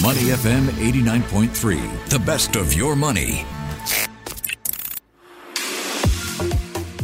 Money FM 89.3, the best of your money.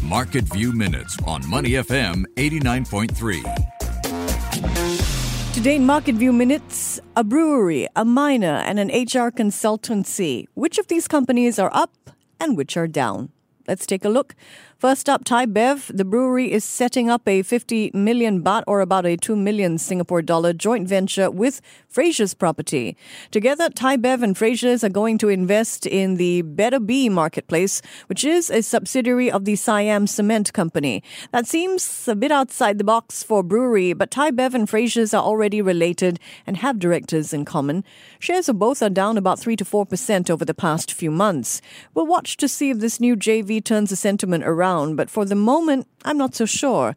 Market View Minutes on Money FM 89.3. Today Market View Minutes, a brewery, a miner, and an HR consultancy. Which of these companies are up and which are down? Let's take a look. First up, Thai Bev. The brewery is setting up a 50 million baht or about a 2 million Singapore dollar joint venture with Frasers Property. Together, Thai Bev and Frasers are going to invest in the Better Be marketplace, which is a subsidiary of the Siam Cement Company. That seems a bit outside the box for brewery, but Thai Bev and Frasers are already related and have directors in common. Shares of both are down about 3 to 4% over the past few months. We'll watch to see if this new JV turns the sentiment around around, but for the moment, I'm not so sure.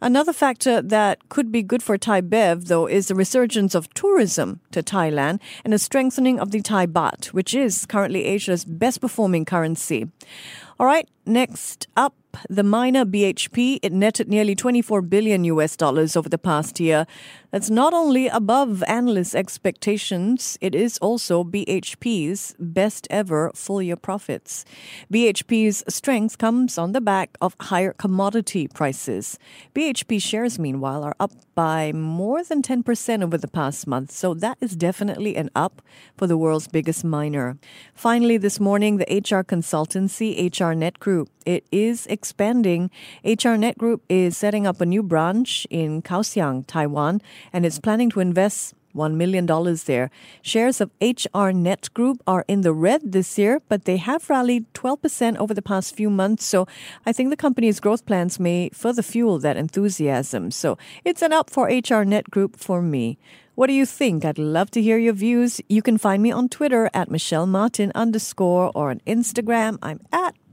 Another factor that could be good for Thai Bev, though, is the resurgence of tourism to Thailand and a strengthening of the Thai baht, which is currently Asia's best performing currency. All right, next up, the miner BHP, it netted nearly 24 billion US dollars over the past year. That's not only above analyst expectations, it is also BHP's best ever full year profits. BHP's strength comes on the back of higher commodity prices. BHP shares, meanwhile, are up by more than 10% over the past month, so that is definitely an up for the world's biggest miner. Finally, this morning, the HR consultancy HRNet Group, it is expanding. HRNet Group is setting up a new branch in Kaohsiung, Taiwan and is planning to invest $1 million there. Shares of HR Net Group are in the red this year, but they have rallied 12% over the past few months. So I think the company's growth plans may further fuel that enthusiasm. So it's an up for HR Net Group for me. What do you think? I'd love to hear your views. You can find me on Twitter at Michelle Martin underscore or on Instagram. I'm at